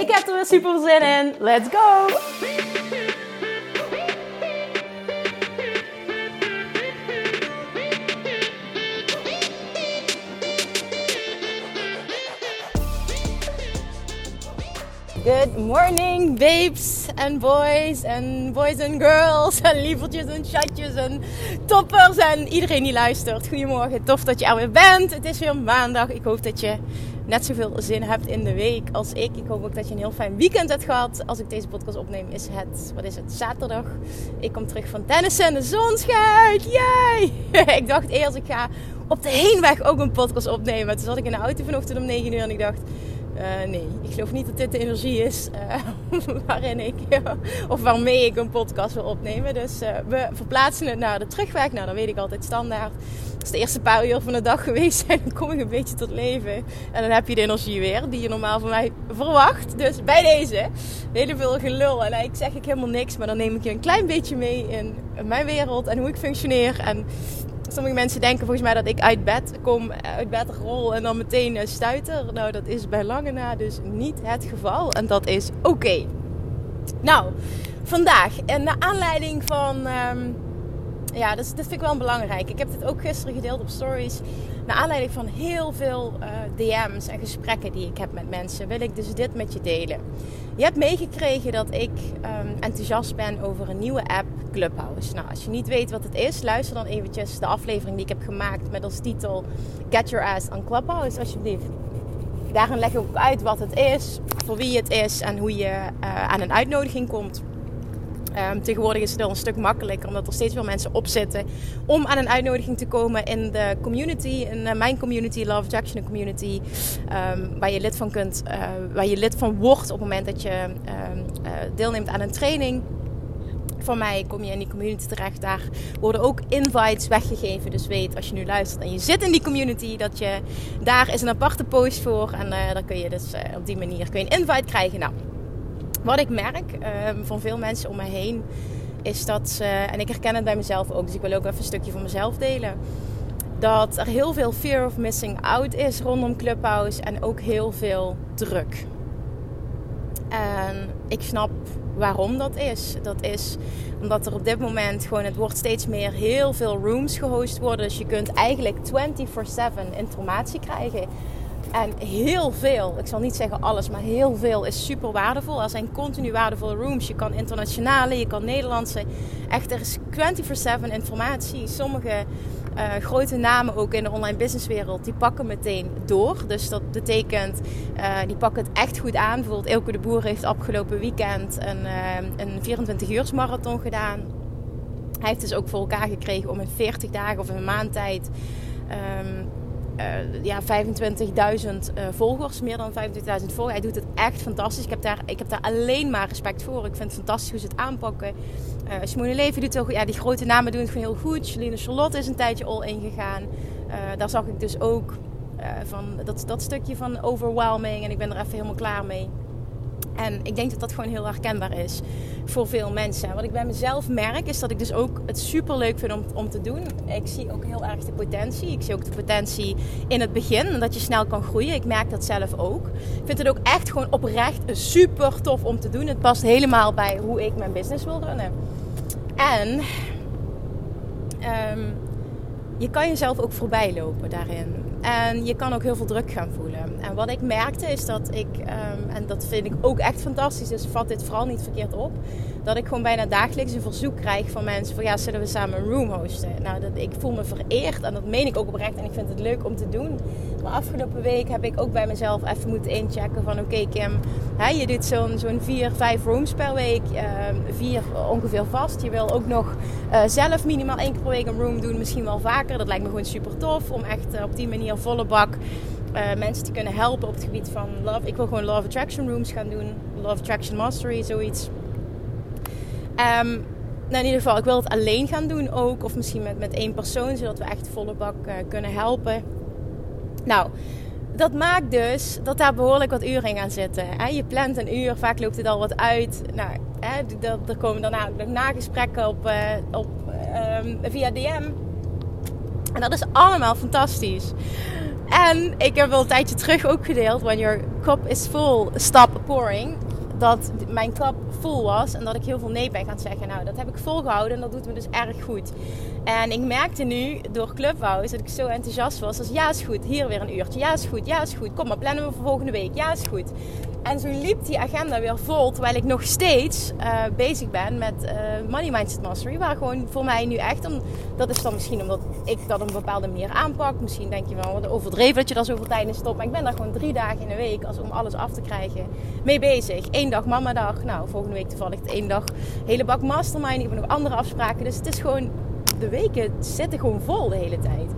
Ik heb er weer super zin in. Let's go! Good morning, babes en boys en boys en girls en lievertjes en chatjes en toppers en iedereen die luistert. Goedemorgen, tof dat je er weer bent. Het is weer maandag. Ik hoop dat je net zoveel zin hebt in de week als ik. Ik hoop ook dat je een heel fijn weekend hebt gehad. Als ik deze podcast opneem is het, wat is het, zaterdag. Ik kom terug van tennis en de zon schijnt. Yay! ik dacht eerst, ik ga op de heenweg ook een podcast opnemen. Toen zat ik in de auto vanochtend om 9 uur en ik dacht... Uh, nee, ik geloof niet dat dit de energie is uh, waarin ik of waarmee ik een podcast wil opnemen. Dus we verplaatsen het naar de terugweg. Nou, dan weet ik altijd standaard. Als de eerste paar uur van de dag geweest zijn, dan kom ik een beetje tot leven. En dan heb je de energie weer die je normaal van mij verwacht. Dus bij deze, hele veel gelul. En eigenlijk zeg ik helemaal niks, maar dan neem ik je een klein beetje mee in mijn wereld en hoe ik functioneer. En Sommige mensen denken volgens mij dat ik uit bed kom, uit bed rol en dan meteen stuiter. Nou, dat is bij lange na dus niet het geval. En dat is oké. Nou, vandaag, en naar aanleiding van. Um, ja, dat, vind ik wel belangrijk. Ik heb dit ook gisteren gedeeld op stories. Naar aanleiding van heel veel uh, DM's en gesprekken die ik heb met mensen, wil ik dus dit met je delen. Je hebt meegekregen dat ik um, enthousiast ben over een nieuwe app, Clubhouse. Nou, als je niet weet wat het is, luister dan eventjes de aflevering die ik heb gemaakt met als titel Get Your Ass on Clubhouse, alsjeblieft. Daarin leg ik ook uit wat het is, voor wie het is en hoe je uh, aan een uitnodiging komt. Um, tegenwoordig is het wel een stuk makkelijker, omdat er steeds meer mensen opzitten om aan een uitnodiging te komen in de community, in uh, mijn community, Love Jackson Community, um, waar je lid van kunt, uh, waar je lid van wordt op het moment dat je um, uh, deelneemt aan een training. Van mij kom je in die community terecht. Daar worden ook invites weggegeven. Dus weet als je nu luistert en je zit in die community, dat je daar is een aparte post voor. En dan kun je dus op die manier kun je een invite krijgen. Nou, wat ik merk um, van veel mensen om me heen is dat ze, en ik herken het bij mezelf ook, dus ik wil ook even een stukje van mezelf delen. Dat er heel veel fear of missing out is rondom Clubhouse en ook heel veel druk. En ik snap waarom dat is. Dat is omdat er op dit moment gewoon, het wordt steeds meer heel veel rooms gehost worden. Dus je kunt eigenlijk 24/7 informatie krijgen. En heel veel, ik zal niet zeggen alles, maar heel veel is super waardevol. Er zijn continu waardevolle rooms. Je kan internationale, je kan Nederlandse. Echt, er is 24-7 informatie. Sommige uh, grote namen ook in de online businesswereld, die pakken meteen door. Dus dat betekent, uh, die pakken het echt goed aan. Bijvoorbeeld Elke de Boer heeft afgelopen weekend een, uh, een 24 uur marathon gedaan. Hij heeft dus ook voor elkaar gekregen om in 40 dagen of een maand tijd... Um, uh, ja, 25.000 uh, volgers, meer dan 25.000 volgers. Hij doet het echt fantastisch. Ik heb, daar, ik heb daar alleen maar respect voor. Ik vind het fantastisch hoe ze het aanpakken. Uh, Simone Leven doet heel goed. Ja, die grote namen doen het gewoon heel goed. Celine Charlotte is een tijdje all in gegaan. Uh, daar zag ik dus ook van dat, dat stukje van overwhelming. En ik ben er even helemaal klaar mee. En ik denk dat dat gewoon heel herkenbaar is voor veel mensen. Wat ik bij mezelf merk is dat ik dus ook het super leuk vind om, om te doen. Ik zie ook heel erg de potentie. Ik zie ook de potentie in het begin. Dat je snel kan groeien. Ik merk dat zelf ook. Ik vind het ook echt gewoon oprecht super tof om te doen. Het past helemaal bij hoe ik mijn business wil runnen. En um, je kan jezelf ook voorbij lopen daarin. En je kan ook heel veel druk gaan voelen. En wat ik merkte is dat ik, um, en dat vind ik ook echt fantastisch, dus vat dit vooral niet verkeerd op, dat ik gewoon bijna dagelijks een verzoek krijg van mensen van ja, zullen we samen een room hosten? Nou, dat, ik voel me vereerd en dat meen ik ook oprecht en ik vind het leuk om te doen. Maar afgelopen week heb ik ook bij mezelf even moeten inchecken van oké Kim, hè, je doet zo'n vier, vijf rooms per week, uh, vier ongeveer vast. Je wil ook nog uh, zelf minimaal één keer per week een room doen, misschien wel vaker. Dat lijkt me gewoon super tof om echt uh, op die manier volle bak uh, mensen te kunnen helpen op het gebied van love. Ik wil gewoon Love Attraction Rooms gaan doen. Love Attraction Mastery, zoiets. Um, nou, in ieder geval, ik wil het alleen gaan doen ook. Of misschien met, met één persoon, zodat we echt volle bak uh, kunnen helpen. Nou, dat maakt dus dat daar behoorlijk wat uren in gaan zitten. Je plant een uur, vaak loopt het al wat uit. Nou, hè, er komen daarna ook nagesprekken op, uh, op, um, via DM. En dat is allemaal fantastisch. En ik heb wel een tijdje terug ook gedeeld: When your cup is full, stop pouring. Dat mijn cup vol was en dat ik heel veel nee ben gaan zeggen. Nou, dat heb ik volgehouden en dat doet me dus erg goed. En ik merkte nu door Clubhouse dat ik zo enthousiast was. Als ja, is goed. Hier weer een uurtje. Ja, is goed. Ja, is goed. Kom maar, plannen we voor volgende week. Ja, is goed. En zo liep die agenda weer vol. Terwijl ik nog steeds uh, bezig ben met uh, Money Mindset Mastery. Waar gewoon voor mij nu echt. Dat is dan misschien omdat ik dat op een bepaalde manier aanpak. Misschien denk je wel wat overdreven dat je daar zoveel tijd in stopt. Maar ik ben daar gewoon drie dagen in de week. Als om alles af te krijgen. Mee bezig. Eén dag mama dag. Nou, volgende week toevallig één dag. Hele bak mastermind. Ik heb nog andere afspraken. Dus het is gewoon. De weken zitten gewoon vol de hele tijd.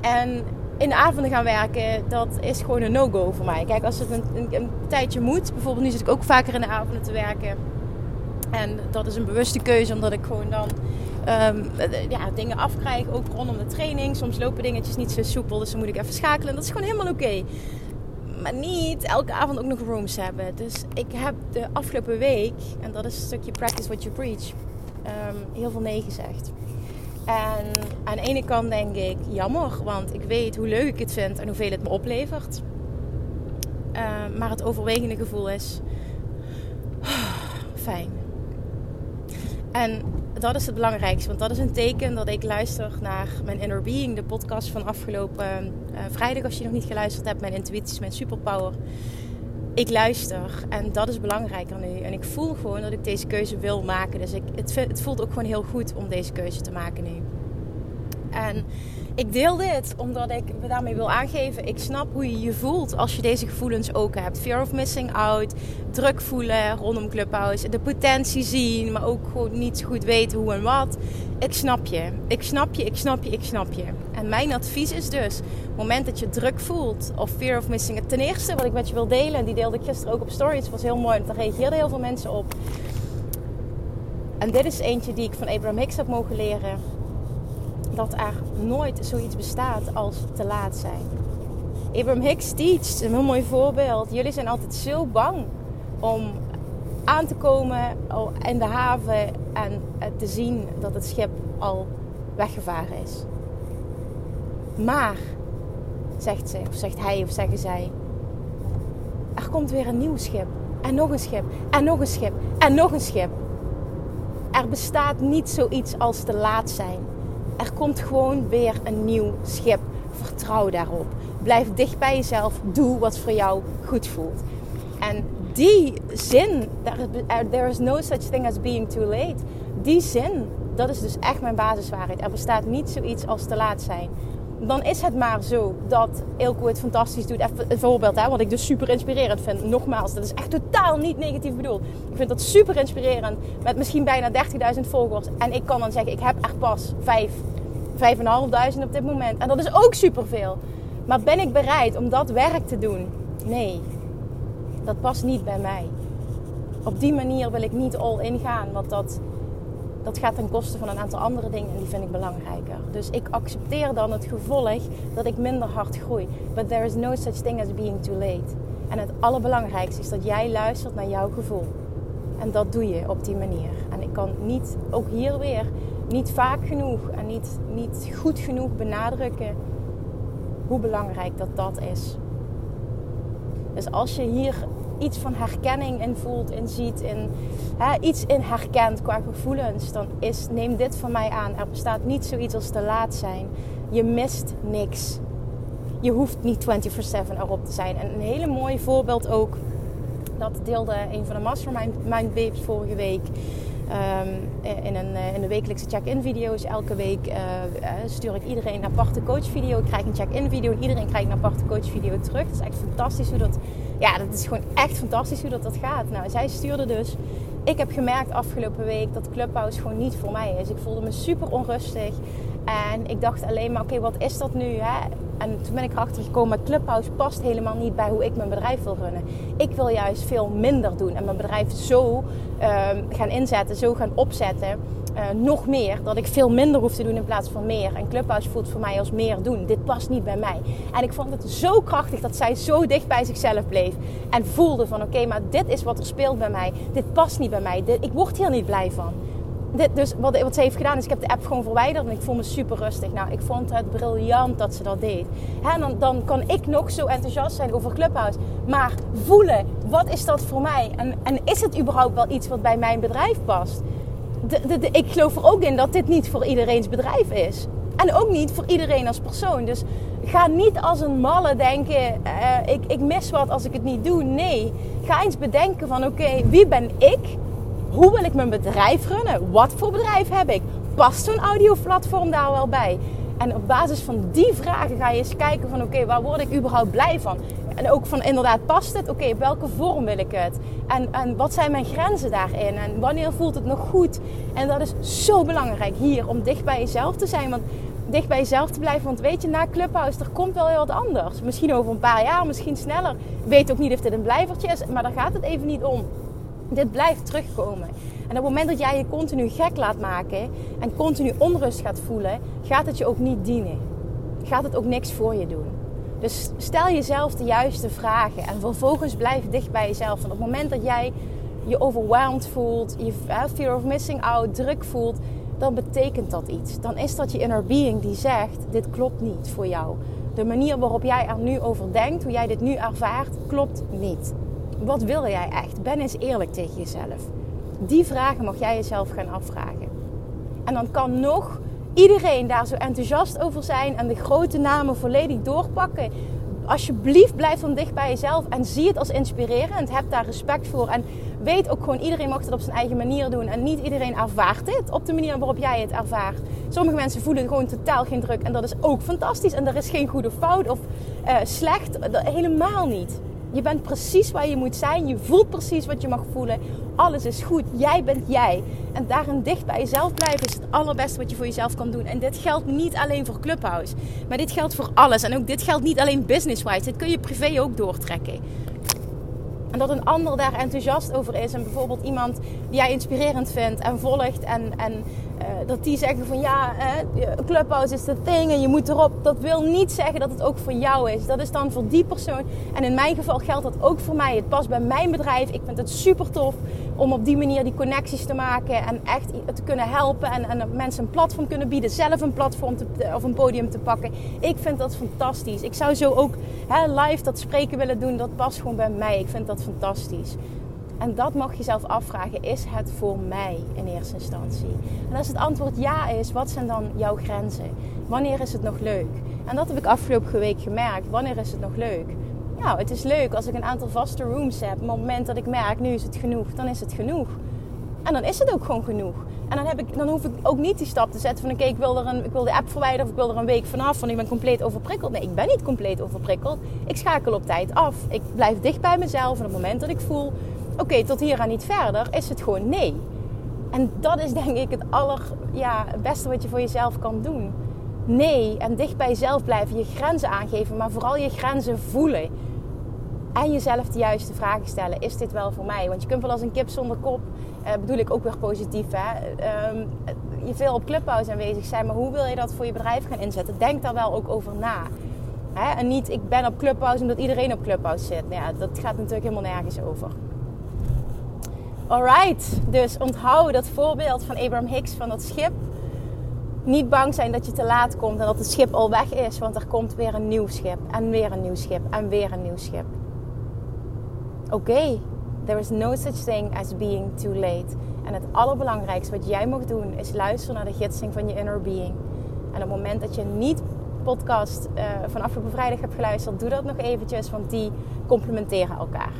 En in de avonden gaan werken, dat is gewoon een no-go voor mij. Kijk, als het een, een, een, tijdje moet, bijvoorbeeld nu zit ik ook vaker in de avonden te werken. En dat is een bewuste keuze, omdat ik gewoon dan um, ja, dingen afkrijg, ook rondom de training. Soms lopen dingetjes niet zo soepel, dus dan moet ik even schakelen. Dat is gewoon helemaal oké. Maar niet elke avond ook nog rooms hebben. Dus ik heb de afgelopen week, en dat is een stukje practice what you preach, um, heel veel nee gezegd. En aan de ene kant denk ik jammer, want ik weet hoe leuk ik het vind en hoeveel het me oplevert. Uh, maar het overwegende gevoel is fijn. En dat is het belangrijkste, want dat is een teken dat ik luister naar mijn Inner Being, de podcast van afgelopen uh, vrijdag. Als je nog niet geluisterd hebt, mijn intuïtie, mijn superpower. Ik luister en dat is belangrijker nu. En ik voel gewoon dat ik deze keuze wil maken. Dus ik, het, het voelt ook gewoon heel goed om deze keuze te maken nu. En ik deel dit omdat ik me daarmee wil aangeven. Ik snap hoe je je voelt als je deze gevoelens ook hebt. Fear of missing out, druk voelen rondom Clubhouse, de potentie zien, maar ook gewoon niet goed weten hoe en wat. Ik snap je. Ik snap je, ik snap je, ik snap je. Mijn advies is dus, op het moment dat je druk voelt of fear of missing out. Ten eerste, wat ik met je wil delen, en die deelde ik gisteren ook op stories, het was heel mooi, want daar reageerden heel veel mensen op. En dit is eentje die ik van Abraham Hicks heb mogen leren dat er nooit zoiets bestaat als te laat zijn. Abraham Hicks teacht, een heel mooi voorbeeld. Jullie zijn altijd zo bang om aan te komen in de haven en te zien dat het schip al weggevaren is. Maar, zegt ze, of zegt hij, of zeggen zij, er komt weer een nieuw schip. En nog een schip. En nog een schip. En nog een schip. Er bestaat niet zoiets als te laat zijn. Er komt gewoon weer een nieuw schip. Vertrouw daarop. Blijf dicht bij jezelf. Doe wat voor jou goed voelt. En die zin, there is no such thing as being too late. Die zin, dat is dus echt mijn basiswaarheid. Er bestaat niet zoiets als te laat zijn. Dan is het maar zo dat Ilko het fantastisch doet. Even een voorbeeld, hè, wat ik dus super inspirerend vind. Nogmaals, dat is echt totaal niet negatief bedoeld. Ik vind dat super inspirerend. Met misschien bijna 30.000 volgers. En ik kan dan zeggen, ik heb er pas 5 5.500 op dit moment. En dat is ook superveel. Maar ben ik bereid om dat werk te doen? Nee, dat past niet bij mij. Op die manier wil ik niet all in gaan, want dat, dat gaat ten koste van een aantal andere dingen en die vind ik belangrijker. Dus ik accepteer dan het gevolg dat ik minder hard groei. But there is no such thing as being too late. En het allerbelangrijkste is dat jij luistert naar jouw gevoel. En dat doe je op die manier. En ik kan niet, ook hier weer, niet vaak genoeg en niet, niet goed genoeg benadrukken hoe belangrijk dat dat is. Dus als je hier iets van herkenning in voelt, in ziet, hè, iets in herkent qua gevoelens, dan is, neem dit van mij aan. Er bestaat niet zoiets als te laat zijn. Je mist niks. Je hoeft niet 24/7 erop te zijn. En een hele mooi voorbeeld ook, dat deelde een van de Mastermind Babes vorige week. Um, in, een, eh, in de wekelijkse check-in video's. Elke week uh, stuur ik iedereen een aparte coachvideo. Ik krijg een check-in video en iedereen krijgt een aparte coachvideo terug. Het is echt fantastisch hoe dat... Ja, dat is gewoon echt fantastisch hoe dat, dat gaat. Nou, zij stuurde dus... Ik heb gemerkt afgelopen week dat Clubhouse gewoon niet voor mij is. Ik voelde me super onrustig. En ik dacht alleen maar, oké, wat is dat nu? Hè? En toen ben ik erachter gekomen, Clubhouse past helemaal niet bij hoe ik mijn bedrijf wil runnen. Ik wil juist veel minder doen en mijn bedrijf zo ehm, gaan inzetten, zo gaan opzetten. Uh, nog meer, dat ik veel minder hoef te doen in plaats van meer. En Clubhouse voelt voor mij als meer doen. Dit past niet bij mij. En ik vond het zo krachtig dat zij zo dicht bij zichzelf bleef. En voelde van oké, maar dit is wat er speelt bij mij. Dit past niet bij mij. Ik word hier niet blij van dit, dus wat, wat ze heeft gedaan is, ik heb de app gewoon verwijderd en ik voel me super rustig. Nou, ik vond het briljant dat ze dat deed. Hè, dan, dan kan ik nog zo enthousiast zijn over Clubhouse. Maar voelen, wat is dat voor mij? En, en is het überhaupt wel iets wat bij mijn bedrijf past? Ik geloof er ook in dat dit niet voor iedereen's bedrijf is. En ook niet voor iedereen als persoon. Dus ga niet als een malle denken, uh, ik, ik mis wat als ik het niet doe. Nee, ga eens bedenken van oké, wie ben ik? Hoe wil ik mijn bedrijf runnen? Wat voor bedrijf heb ik? Past zo'n audioplatform daar wel bij? En op basis van die vragen ga je eens kijken van oké, waar word ik überhaupt blij van? En ook van inderdaad, past het? Oké, welke vorm wil ik het? En, en wat zijn mijn grenzen daarin? En wanneer voelt het nog goed? En dat is zo belangrijk hier, om dicht bij jezelf te zijn. Want dicht bij jezelf te blijven. Want weet je, na Clubhouse, er komt wel heel wat anders. Misschien over een paar jaar, misschien sneller. weet ook niet of dit een blijvertje is, maar daar gaat het even niet om. Dit blijft terugkomen. En op het moment dat jij je continu gek laat maken en continu onrust gaat voelen, gaat het je ook niet dienen. Gaat het ook niks voor je doen. Dus stel jezelf de juiste vragen en vervolgens blijf dicht bij jezelf. Want op het moment dat jij je overwhelmed voelt, je fear of missing out, druk voelt, dan betekent dat iets. Dan is dat je inner being die zegt: dit klopt niet voor jou. De manier waarop jij er nu over denkt, hoe jij dit nu ervaart, klopt niet. Wat wil jij echt? Ben eens eerlijk tegen jezelf. Die vragen mag jij jezelf gaan afvragen. En dan kan nog iedereen daar zo enthousiast over zijn en de grote namen volledig doorpakken. Alsjeblieft, blijf dan dicht bij jezelf en zie het als inspirerend. Heb daar respect voor. En weet ook gewoon, iedereen mag het op zijn eigen manier doen. En niet iedereen ervaart dit op de manier waarop jij het ervaart. Sommige mensen voelen gewoon totaal geen druk. En dat is ook fantastisch. En er is geen goede fout of uh, slecht. Helemaal niet. Je bent precies waar je moet zijn. Je voelt precies wat je mag voelen. Alles is goed. Jij bent jij. En daarin dicht bij jezelf blijven is het allerbeste wat je voor jezelf kan doen. En dit geldt niet alleen voor Clubhouse. Maar dit geldt voor alles. En ook dit geldt niet alleen business-wise. Dit kun je privé ook doortrekken. En dat een ander daar enthousiast over is. En bijvoorbeeld iemand die jij inspirerend vindt en volgt. En, en uh, dat die zeggen van ja, uh, Clubhouse is the thing en je moet erop. Dat wil niet zeggen dat het ook voor jou is. Dat is dan voor die persoon. En in mijn geval geldt dat ook voor mij. Het past bij mijn bedrijf. Ik vind het super tof om op die manier die connecties te maken. En echt te kunnen helpen. En, en mensen een platform kunnen bieden. Zelf een platform te, of een podium te pakken. Ik vind dat fantastisch. Ik zou zo ook hè, live dat spreken willen doen. Dat past gewoon bij mij. Ik vind dat fantastisch. En dat mag je zelf afvragen. Is het voor mij in eerste instantie? En als het antwoord ja is, wat zijn dan jouw grenzen? Wanneer is het nog leuk? En dat heb ik afgelopen week gemerkt. Wanneer is het nog leuk? Nou, het is leuk als ik een aantal vaste rooms heb. Op het moment dat ik merk, nu is het genoeg, dan is het genoeg. En dan is het ook gewoon genoeg. En dan, heb ik, dan hoef ik ook niet die stap te zetten van... oké, ik, wil er een, ik wil de app verwijderen of ik wil er een week vanaf... want ik ben compleet overprikkeld. Nee, ik ben niet compleet overprikkeld. Ik schakel op tijd af. Ik blijf dicht bij mezelf. En op het moment dat ik voel oké, tot hier en niet verder, is het gewoon nee. En dat is denk ik het aller ja, beste wat je voor jezelf kan doen. Nee, en dicht bij jezelf blijven, je grenzen aangeven, maar vooral je grenzen voelen. En jezelf de juiste vragen stellen. Is dit wel voor mij? Want je kunt wel als een kip zonder kop, eh, bedoel ik ook weer positief, hè? Um, je veel op Clubhouse aanwezig zijn. Maar hoe wil je dat voor je bedrijf gaan inzetten? Denk daar wel ook over na. Hè? En niet, ik ben op Clubhouse omdat iedereen op Clubhouse zit. Nou ja, dat gaat natuurlijk helemaal nergens over. Alright, dus onthoud dat voorbeeld van Abraham Hicks van dat schip. Niet bang zijn dat je te laat komt en dat het schip al weg is, want er komt weer een nieuw schip en weer een nieuw schip en weer een nieuw schip. Oké, there is no such thing as being too late. En het allerbelangrijkste wat jij mag doen is luisteren naar de gidsing van je inner being. En op het moment dat je niet podcast uh, van afgelopen vrijdag hebt geluisterd, doe dat nog eventjes, want die complementeren elkaar.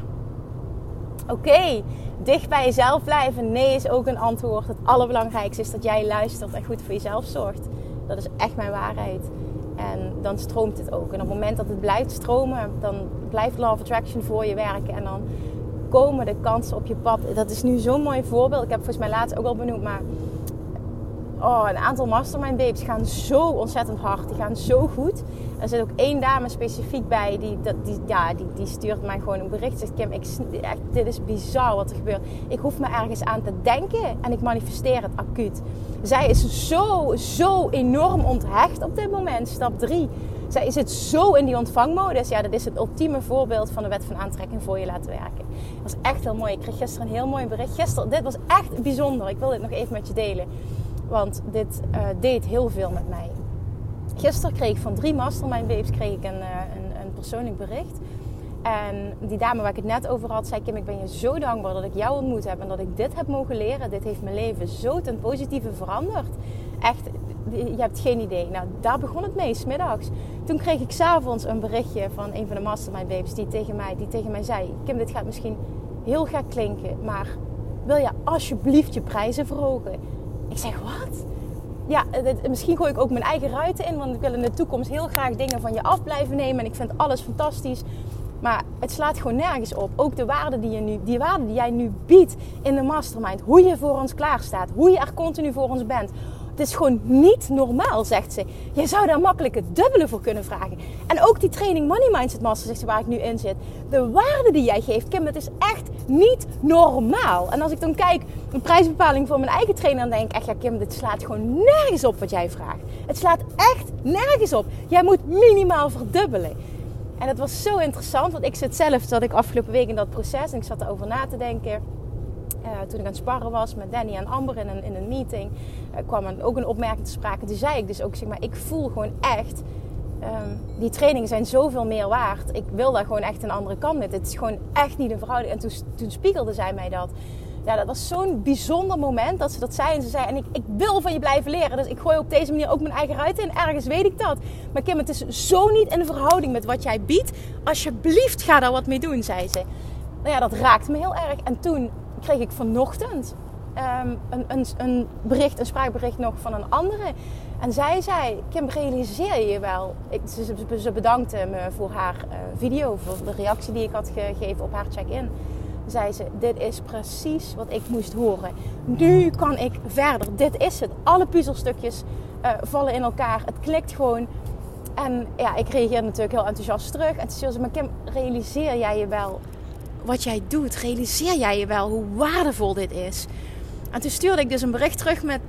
Oké, dicht bij jezelf blijven. Nee is ook een antwoord. Het allerbelangrijkste is dat jij luistert en goed voor jezelf zorgt. Dat is echt mijn waarheid. En dan stroomt het ook. En op het moment dat het blijft stromen, dan blijft Law of Attraction voor je werken. En dan komen de kansen op je pad. Dat is nu zo'n mooi voorbeeld. Ik heb volgens mij laatst ook al benoemd, maar Oh, een aantal mastermind babes gaan zo ontzettend hard. Die gaan zo goed. Er zit ook één dame specifiek bij. Die, die, ja, die, die stuurt mij gewoon een bericht. Zegt Kim, ik, echt, dit is bizar wat er gebeurt. Ik hoef me ergens aan te denken. En ik manifesteer het acuut. Zij is zo, zo enorm onthecht op dit moment. Stap 3. Zij zit zo in die ontvangmodus. Ja, dat is het ultieme voorbeeld van de wet van aantrekking voor je laten werken. Dat was echt heel mooi. Ik kreeg gisteren een heel mooi bericht. Gisteren, dit was echt bijzonder. Ik wil dit nog even met je delen. Want dit uh, deed heel veel met mij. Gisteren kreeg ik van drie mastermind babes kreeg ik een, uh, een, een, persoonlijk bericht. En die dame waar ik het net over had, zei Kim, ik ben je zo dankbaar dat ik jou ontmoet heb en dat ik dit heb mogen leren. Dit heeft mijn leven zo ten positieve veranderd. Echt, je hebt geen idee. Nou, daar begon het mee, smiddags. Toen kreeg ik s'avonds een berichtje van een van de mastermind babes die tegen mij, die tegen mij zei... Kim, dit gaat misschien heel gek klinken, maar wil je alsjeblieft je prijzen verhogen? Ik zeg, wat? Ja, misschien gooi ik ook mijn eigen ruiten in, want ik wil in de toekomst heel graag dingen van je af blijven nemen. En ik vind alles fantastisch. Maar het slaat gewoon nergens op. Ook de waarde die, je nu, die waarde die jij nu biedt in de mastermind. Hoe je voor ons klaar staat. Hoe je er continu voor ons bent. Het is gewoon niet normaal, zegt ze. Je zou daar makkelijk het dubbele voor kunnen vragen. En ook die training Money Mindset Master, zegt ze, waar ik nu in zit. De waarde die jij geeft, Kim, het is echt niet normaal. En als ik dan kijk, een prijsbepaling voor mijn eigen trainer, dan denk ik echt, ja Kim, dit slaat gewoon nergens op wat jij vraagt. Het slaat echt nergens op. Jij moet minimaal verdubbelen. En dat was zo interessant, want ik zit zelf, zat ik afgelopen week in dat proces en ik zat erover na te denken uh, toen ik aan het sparren was met Danny en Amber in een, in een meeting, uh, kwam ook een opmerking te sprake. Toen zei ik dus ook, zeg maar, ik voel gewoon echt, um, die trainingen zijn zoveel meer waard. Ik wil daar gewoon echt een andere kant met. Het is gewoon echt niet een verhouding. En toen, toen spiegelde zij mij dat. Ja, dat was zo'n bijzonder moment dat ze dat zei. En ze zei, en ik, ik wil van je blijven leren. Dus ik gooi op deze manier ook mijn eigen ruit in. Ergens weet ik dat. Maar Kim, het is zo niet in verhouding met wat jij biedt. Alsjeblieft, ga daar wat mee doen, zei ze. Nou ja, dat raakte me heel erg. En toen kreeg ik vanochtend um, een, een, een, bericht, een spraakbericht nog van een andere. En zij zei, Kim, realiseer je wel... Ik, ze, bedankte me voor haar uh, video, voor de reactie die ik had gegeven op haar check-in. Zei ze, dit is precies wat ik moest horen. Nu kan ik verder. Dit is het. Alle puzzelstukjes uh, vallen in elkaar. Het klikt gewoon. En ja, ik reageer natuurlijk heel enthousiast terug. En toen zei ze, maar Kim, realiseer jij je wel wat jij doet, realiseer jij je wel hoe waardevol dit is? En toen stuurde ik dus een bericht terug met.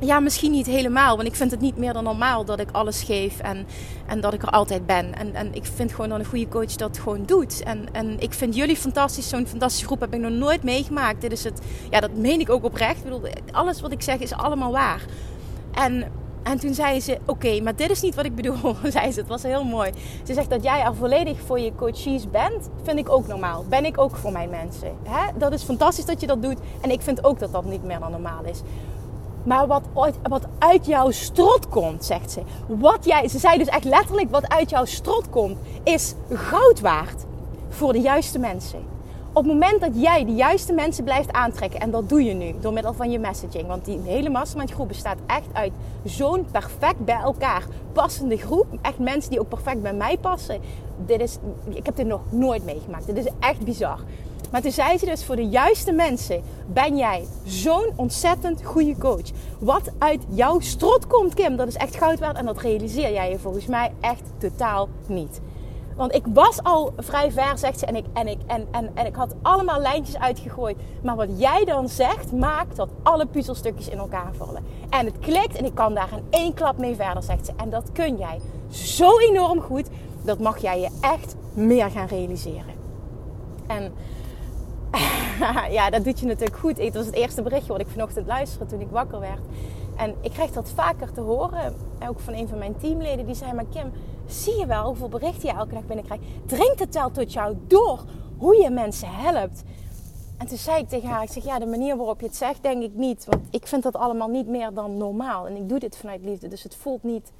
Ja, misschien niet helemaal. Want ik vind het niet meer dan normaal dat ik alles geef en, en dat ik er altijd ben. En, en ik vind gewoon dat een goede coach dat gewoon doet. En, en ik vind jullie fantastisch. Zo'n fantastische groep heb ik nog nooit meegemaakt. Dit is het, ja, dat meen ik ook oprecht. Ik bedoel, alles wat ik zeg is allemaal waar. En en toen zei ze: Oké, maar dit is niet wat ik bedoel. zei ze, het was heel mooi. Ze zegt dat jij er volledig voor je coaches bent, vind ik ook normaal. Ben ik ook voor mijn mensen. Hè? Dat is fantastisch dat je dat doet. En ik vind ook dat dat niet meer dan normaal is. Maar wat, wat uit jouw strot komt, zegt ze. Wat jij, ze zei dus echt letterlijk: wat uit jouw strot komt, is goud waard voor de juiste mensen op het moment dat jij de juiste mensen blijft aantrekken, en dat doe je nu door middel van je messaging, want die hele mastermind groep bestaat echt uit zo'n perfect bij elkaar passende groep. Echt mensen die ook perfect bij mij passen. Dit is, ik heb dit nog nooit meegemaakt. Dit is echt bizar. Maar toen zei ze dus, voor de juiste mensen ben jij zo'n ontzettend goede coach. Wat uit jouw strot komt, Kim, dat is echt goud waard. En dat realiseer jij je volgens mij echt totaal niet. Want ik was al vrij ver, zegt ze. En ik, en, ik, en, en, en ik had allemaal lijntjes uitgegooid. Maar wat jij dan zegt, maakt dat alle puzzelstukjes in elkaar vallen. En het klikt en ik kan daar in één klap mee verder, zegt ze. En dat kun jij zo enorm goed. Dat mag jij je echt meer gaan realiseren. En ja, dat doet je natuurlijk goed. Het was het eerste berichtje wat ik vanochtend luisterde toen ik wakker werd. En ik krijg dat vaker te horen. Ook van een van mijn teamleden. Die zei, maar Kim, zie je wel hoeveel berichten je elke dag binnenkrijgt? Dringt het wel tot jou door hoe je mensen helpt? En toen zei ik tegen haar, ik zeg, ja, de manier waarop je het zegt, denk ik niet. Want ik vind dat allemaal niet meer dan normaal. En ik doe dit vanuit liefde. Dus het voelt niet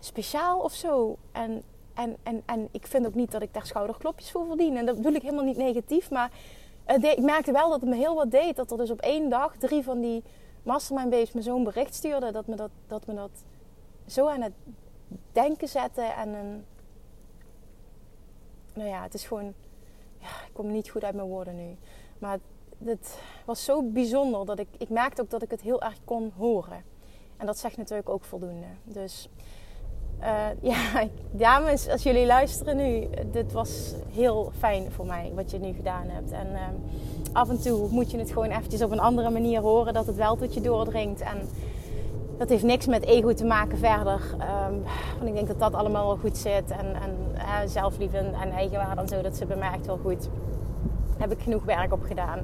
speciaal of zo. En, en, en, en ik vind ook niet dat ik daar schouderklopjes voor verdien. En dat bedoel ik helemaal niet negatief. Maar ik merkte wel dat het me heel wat deed. Dat er dus op één dag drie van die mastermind babes me zo'n bericht stuurde. Dat me dat, dat me dat zo aan het denken zette. En een... Nou ja, het is gewoon... Ja, ik kom niet goed uit mijn woorden nu. Maar het was zo bijzonder dat ik, ik merkte ook dat ik het heel erg kon horen. En dat zegt natuurlijk ook voldoende. Dus uh, ja, dames, als jullie luisteren nu, dit was heel fijn voor mij wat je nu gedaan hebt. En uh, af en toe moet je het gewoon eventjes op een andere manier horen, dat het wel tot je doordringt. En dat heeft niks met ego te maken verder. Um, want ik denk dat dat allemaal wel goed zit. En, en zelfliefde en eigenwaarde en zo, dat mij echt wel goed. Heb ik genoeg werk op gedaan.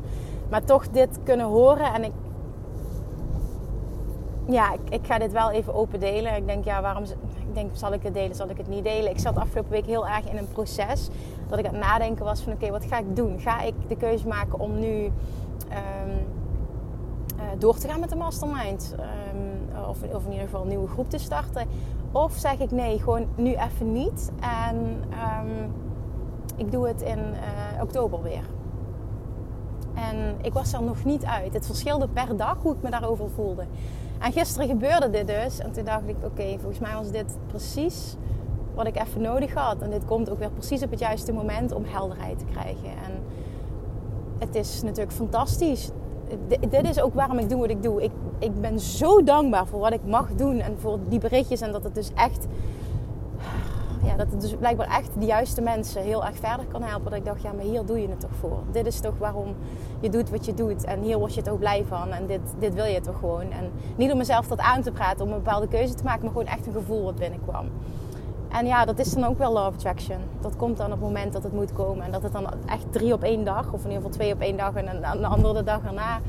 Maar toch dit kunnen horen en ik... Ja, ik, ik ga dit wel even open delen. Ik denk, ja, waarom ik denk, zal ik het delen, zal ik het niet delen? Ik zat afgelopen week heel erg in een proces dat ik aan het nadenken was van oké, wat ga ik doen? Ga ik de keuze maken om nu um, uh, door te gaan met de mastermind? Um, of, of, in ieder geval een nieuwe groep te starten? Of zeg ik nee, gewoon nu even niet. En um, ik doe het in uh, oktober weer. En ik was er nog niet uit. Het verschilde per dag hoe ik me daarover voelde. En gisteren gebeurde dit dus. En toen dacht ik, oké, volgens mij was dit precies wat ik even nodig had. En dit komt ook weer precies op het juiste moment om helderheid te krijgen. En het is natuurlijk fantastisch. Dit is ook waarom ik doe wat ik doe. Ik, ik ben zo dankbaar voor wat ik mag doen en voor die berichtjes. En dat het dus echt ja, dat het dus blijkbaar echt de juiste mensen heel erg verder kan helpen. Dat ik dacht, ja, maar hier doe je het toch voor. Dit is toch waarom je doet wat je doet. En hier word je toch blij van. En dit, dit wil je toch gewoon. En niet om mezelf dat aan te praten, om een bepaalde keuze te maken, maar gewoon echt een gevoel wat binnenkwam. En ja, dat is dan ook wel love attraction. Dat komt dan op het moment dat het moet komen. En dat het dan echt drie op één dag, of in ieder geval twee op één dag en een, andere dag erna.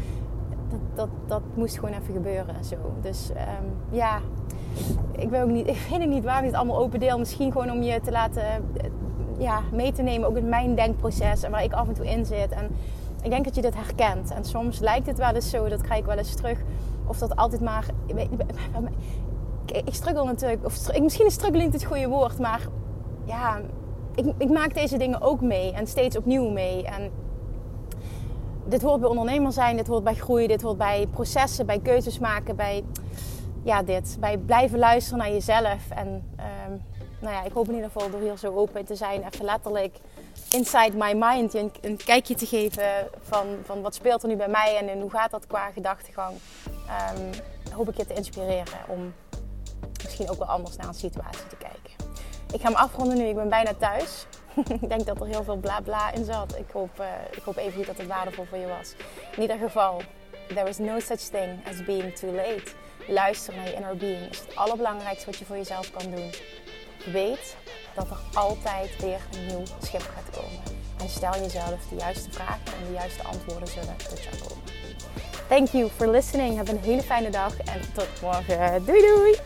Dat, dat, dat moest gewoon even gebeuren en zo. Dus um, ja, ik, weet ook niet, ik weet niet waar ik het allemaal open deel. Misschien gewoon om je te laten eh, ja, mee te nemen, ook in mijn denkproces en waar ik af en toe in zit. En ik denk dat je dit herkent. En soms lijkt het wel eens zo, dat krijg ik wel eens terug. Of dat altijd maar. Ik struggle natuurlijk, of misschien is struggle niet het goede woord, maar ja, ik, ik maak deze dingen ook mee en steeds opnieuw mee. En dit hoort bij ondernemer zijn, dit hoort bij groei, dit hoort bij processen, bij keuzes maken, bij ja, dit. Bij blijven luisteren naar jezelf. En um, nou ja, ik hoop in ieder geval door hier zo open te zijn, even letterlijk inside my mind een, een kijkje te geven van, van wat speelt er nu bij mij en, en hoe gaat dat qua gedachtegang. Um, hoop ik je te inspireren om misschien ook wel anders naar een situatie te kijken. Ik ga hem afronden nu, ik ben bijna thuis. ik denk dat er heel veel bla bla in zat. Ik hoop, uh, ik hoop even goed dat het waardevol voor je was. In ieder geval, there is no such thing as being too late luisteren naar je inner being is het allerbelangrijkste wat je voor jezelf kan doen. Weet dat er altijd weer een nieuw schip gaat komen. En stel jezelf de juiste vragen en de juiste antwoorden zullen tot jou komen. Thank you for listening. Heb een hele fijne dag en tot morgen. Doei doei!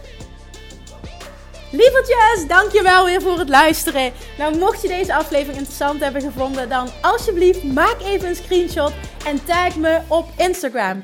Lievertjes, dankjewel weer voor het luisteren. Nou, mocht je deze aflevering interessant hebben gevonden, dan alsjeblieft maak even een screenshot en tag me op Instagram